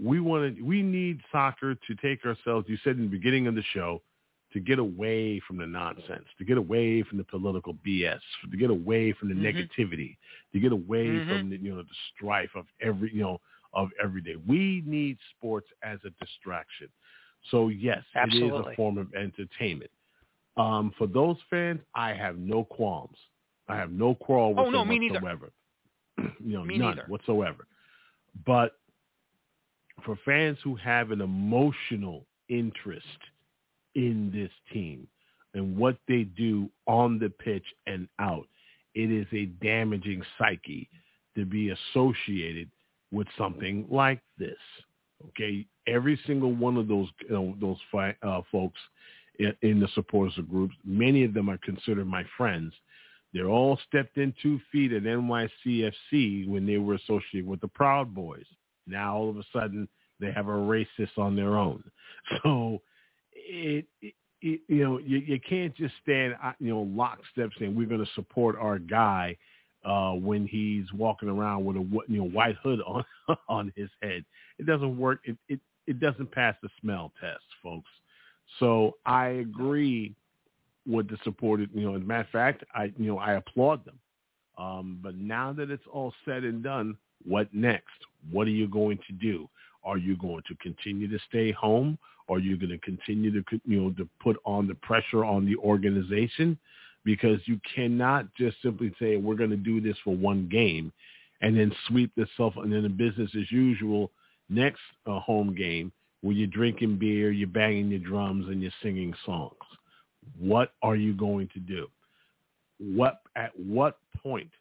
we wanted we need soccer to take ourselves. You said in the beginning of the show to get away from the nonsense, to get away from the political BS, to get away from the mm-hmm. negativity, to get away mm-hmm. from the you know the strife of every you know of every day. We need sports as a distraction. So yes, Absolutely. it is a form of entertainment. Um, for those fans, I have no qualms. I have no quarrel with oh, no, whatsoever. <clears throat> you know, me none neither. whatsoever. But for fans who have an emotional interest in this team and what they do on the pitch and out. It is a damaging psyche to be associated with something like this. Okay, every single one of those you know, those uh, folks in, in the supporters groups, many of them are considered my friends. They're all stepped in two feet at NYCFC when they were associated with the Proud Boys. Now all of a sudden they have a racist on their own. <laughs> So it, it, you know you, you can't just stand uh, you know lockstep saying we're going to support our guy uh, when he's walking around with a you know white hood on <laughs> on his head. It doesn't work. It it it doesn't pass the smell test, folks. So I agree with the supported. You know, as a matter of fact, I you know I applaud them. Um, but now that it's all said and done, what next? What are you going to do? Are you going to continue to stay home? Are you going to continue to you know to put on the pressure on the organization? Because you cannot just simply say we're going to do this for one game, and then sweep this off, and then the business as usual next uh, home game where you're drinking beer, you're banging your drums, and you're singing songs. What are you going to do? What at what point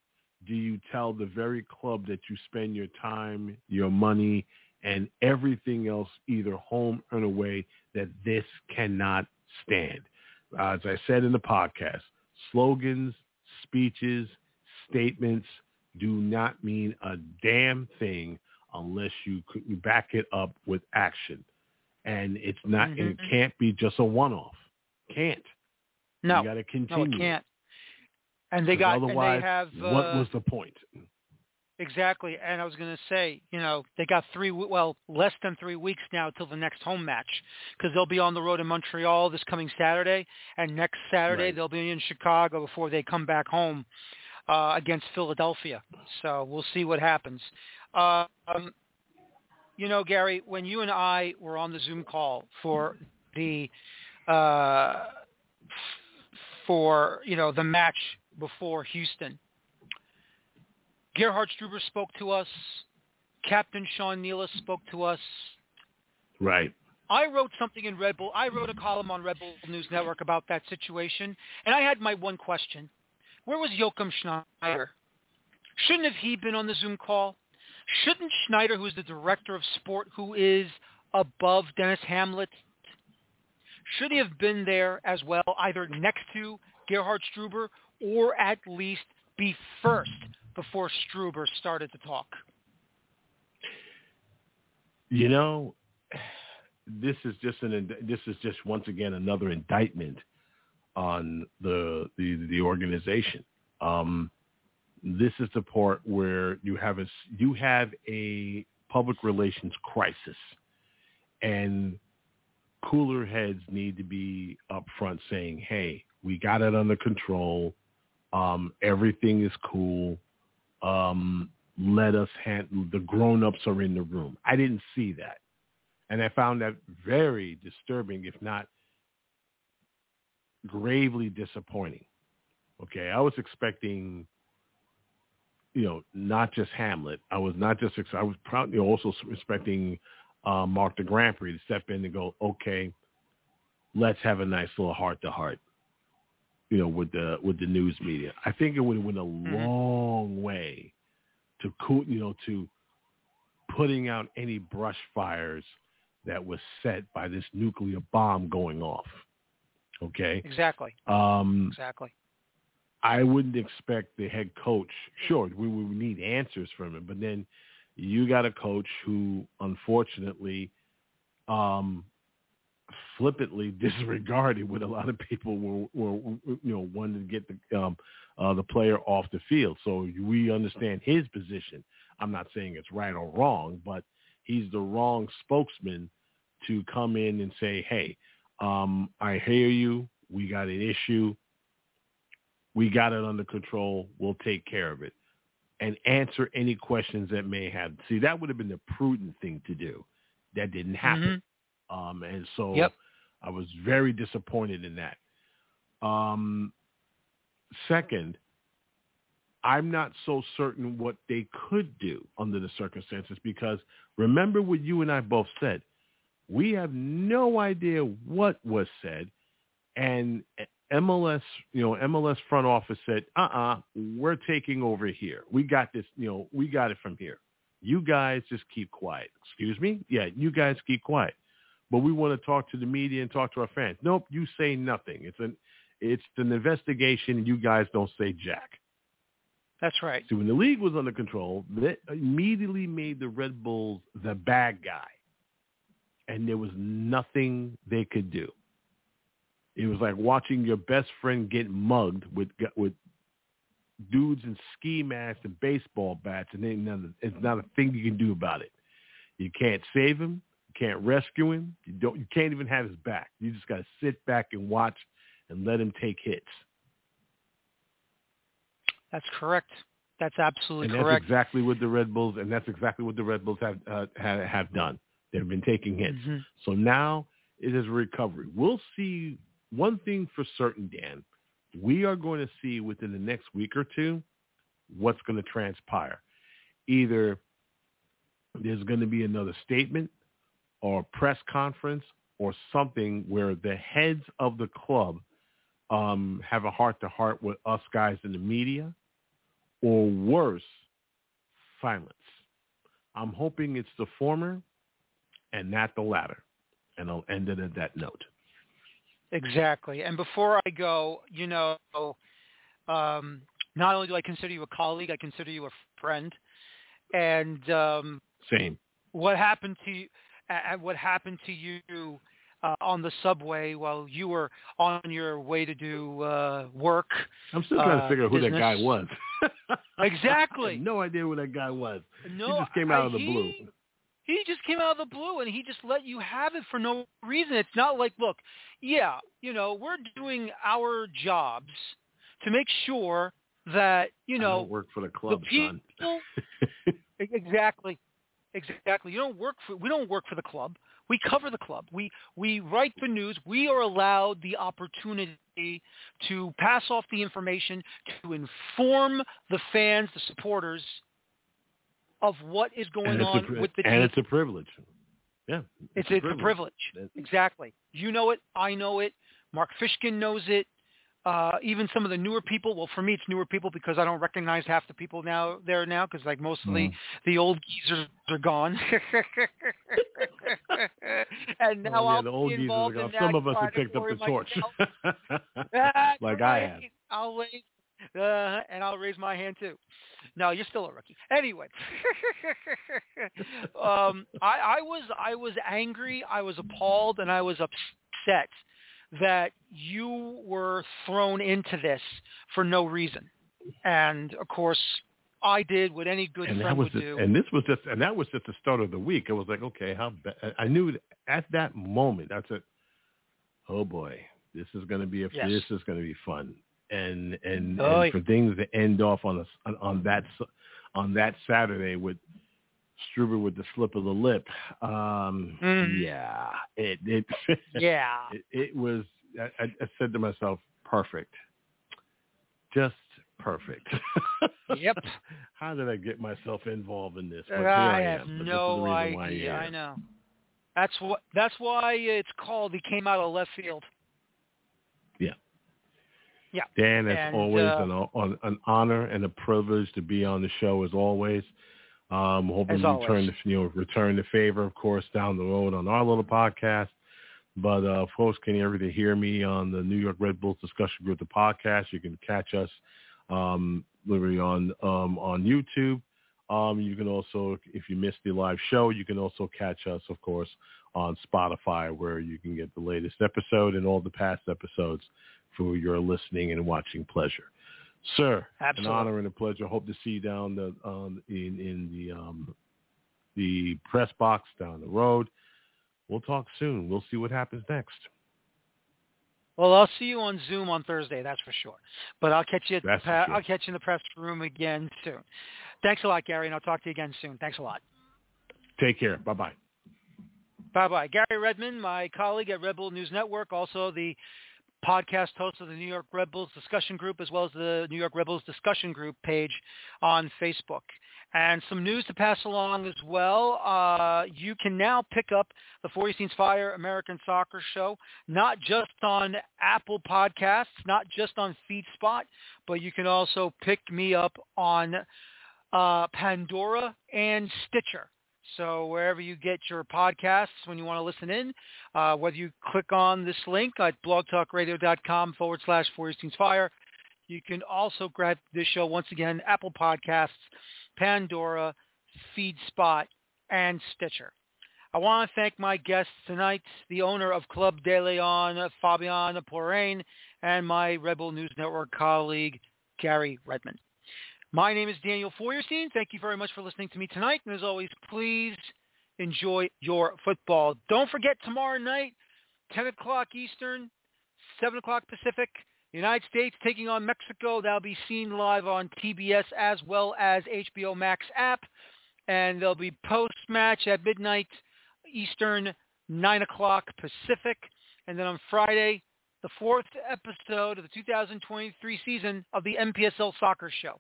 do you tell the very club that you spend your time, your money, and everything else, either home or away, that this cannot stand. Uh, as I said in the podcast, slogans, speeches, statements do not mean a damn thing unless you, you back it up with action. And it's not, mm-hmm. it can't be just a one-off. Can't. No. You got to continue. No, it can't. And they got, otherwise, and they have. Uh, what was the point? Exactly, and I was going to say, you know, they got three, well, less than three weeks now till the next home match, because they'll be on the road in Montreal this coming Saturday, and next Saturday right. they'll be in Chicago before they come back home uh, against Philadelphia. So we'll see what happens. Uh, um, you know, Garry, when you and I were on the Zoom call for the uh, for you know the match before Houston Gerhard Struber spoke to us. Captain Sean Nealis spoke to us. Right. I wrote something in Red Bull. I wrote a column on Red Bull News Network about that situation, and I had my one question. Where was Jochen Schneider? Shouldn't have he been on the Zoom call? Shouldn't Schneider, who is the director of sport, who is above Denis Hamlett, should he have been there as well, either next to Gerhard Struber or at least be first before Struber started to talk? You know, this is just an this is just once again another indictment on the the the organization. Um, this is the part where you have a you have a public relations crisis, and cooler heads need to be upfront saying, "Hey, we got it under control. Um, everything is cool. Um, let us handle. The grown-ups are in the room." I didn't see that, and I found that very disturbing, if not gravely disappointing. Okay, I was expecting, you know, not just Hamlett. I was not just. I was know, also expecting uh, Marc de Grandpré to step in and go, okay, let's have a nice little heart to heart, you know, with the with the news media. I think it would have went a mm-hmm. long way to cool, you know, to putting out any brush fires that was set by this nuclear bomb going off. Okay. Exactly. Um, exactly. I wouldn't expect the head coach. Sure, we would need answers from him, but then you got a coach who, unfortunately, um, flippantly <laughs> disregarded when a lot of people were, were you know, wanted to get the um, uh, the player off the field. So we understand his position. I'm not saying it's right or wrong, but he's the wrong spokesman to come in and say, "Hey, um, I hear you. We got an issue. We got it under control. We'll take care of it. And answer any questions that may have. See, that would have been the prudent thing to do. That didn't happen. Mm-hmm. Um, and so yep. I was very disappointed in that. Um, second, I'm not so certain what they could do under the circumstances because remember what you and I both said. We have no idea what was said, and MLS, you know, MLS front office said, "Uh-uh, we're taking over here. We got this, you know, we got it from here. You guys just keep quiet." Excuse me? Yeah, you guys keep quiet. But we want to talk to the media and talk to our fans. Nope, you say nothing. It's an it's an investigation and you guys don't say jack. That's right. So when the league was under control, they immediately made the Red Bulls the bad guy and there was nothing they could do. It was like watching your best friend get mugged with with dudes in ski masks and baseball bats, and it's not a thing you can do about it. You can't save him. Can't rescue him. You don't. You can't even have his back. You just got to sit back and watch and let him take hits. That's correct. That's absolutely and that's correct. exactly what the Red Bulls, and that's exactly what the Red Bulls have uh, have, have done. They've been taking hits. Mm-hmm. So now it is recovery. We'll see one thing for certain, Dan. We are going to see within the next week or two what's going to transpire. Either there's going to be another statement or press conference or something where the heads of the club um, have a heart-to-heart with us guys in the media, or worse, silence. I'm hoping it's the former and not the latter. And I'll end it at that note. Exactly. And before I go, you know, um, not only do I consider you a colleague, I consider you a friend. And um, same. What happened to you? Uh, what happened to you uh, on the subway while you were on your way to do uh, work? I'm still trying to figure out who business. that guy was. <laughs> exactly. no idea who that guy was. No, he just came out I, of the he, blue. He just came out of the blue and he just let you have it for no reason. It's not like, look, yeah, you know, we're doing our jobs to make sure that, you know, work for the club, the people, son. <laughs> exactly. Exactly. You don't work for we don't work for the club. We cover the club. We we write the news. We are allowed the opportunity to pass off the information to inform the fans, the supporters of what is going on with the and team. And it's a privilege. Yeah. It's, it's, a, it's privilege. a privilege. Exactly. You know it. I know it. Mark Fishkin knows it. Uh, even some of the newer people. Well, for me, it's newer people because I don't recognize half the people now there now because like mostly the Mm. the old geezers are gone. <laughs> and now Oh, yeah, I'll the old be geezers involved in. Some of us have picked up the torch. <laughs> like I have. I'll wait. uh, and I'll raise my hand too. No, you're still a rookie. Anyway, <laughs> um, I, I was I was angry, I was appalled, and I was upset that you were thrown into this for no reason. And of course, I did what any good and friend was would just, do. And this was just, and that was just the start of the week. It was like, okay, how? Ba- I knew at that moment. That's it. oh boy, this is going to be a, yes. this is going to be fun. And and, oh, and for things to end off on a, on that on that Saturday with Struber with the slip of the lip. Um, mm. Yeah, it it <laughs> yeah it, it was. I, I said to myself, perfect, just perfect. <laughs> yep. How did I get myself involved in this? But I, I have am. no idea. I know. That's what. That's why it's called. He came out of left field. Yeah. Yeah. Dan, it's and, always uh, an, an honor and a privilege to be on the show as always. Um, hoping to return the you know return the favor, of course, down the road on our little podcast. But uh, folks can you ever to hear me on the New York Red Bulls discussion group, the podcast. You can catch us um, literally on um, on YouTube. Um, you can also, if you missed the live show, you can also catch us, of course, on Spotify, where you can get the latest episode and all the past episodes for your listening and watching pleasure. Sir, Absolutely. an honor and a pleasure. Hope to see you down the um, in in the um, the press box down the road. We'll talk soon. We'll see what happens next. Well, I'll see you on Zoom on Thursday, that's for sure. But I'll catch you. At that's the, sure. I'll catch you in the press room again soon. Thanks a lot, Garry, and I'll talk to you again soon. Thanks a lot. Take care. Bye bye. Bye bye. Garry Redman, my colleague at Red Bull News Network, also the podcast host of the New York Red Bulls discussion group, as well as the New York Red Bulls discussion group page on Facebook. And some news to pass along as well. Uh, you can now pick up the Feuerstein's Fire American Soccer Show, not just on Apple Podcasts, not just on FeedSpot, but you can also pick me up on uh, Pandora and Stitcher. So wherever you get your podcasts when you want to listen in, uh, whether you click on this link at blogtalkradio.com forward slash Feuerstein's Fire, you can also grab this show once again, Apple Podcasts, Pandora, FeedSpot, and Stitcher. I want to thank my guests tonight, the owner of Club De Lyon, Fabian Pourrain, and my Red Bull News Network colleague, Garry Redman. My name is Daniel Feuerstein. Thank you very much for listening to me tonight. And as always, please enjoy your football. Don't forget tomorrow night, 10 o'clock Eastern, 7 o'clock Pacific, United States taking on Mexico. That'll be seen live on TBS as well as HBO Max app. And there'll be post-match at midnight Eastern, 9 o'clock Pacific. And then on Friday, the fourth episode of the 2023 season of the MPSL Soccer Show.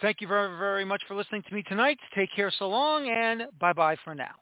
Thank you very, very much for listening to me tonight. Take care so long, and bye-bye for now.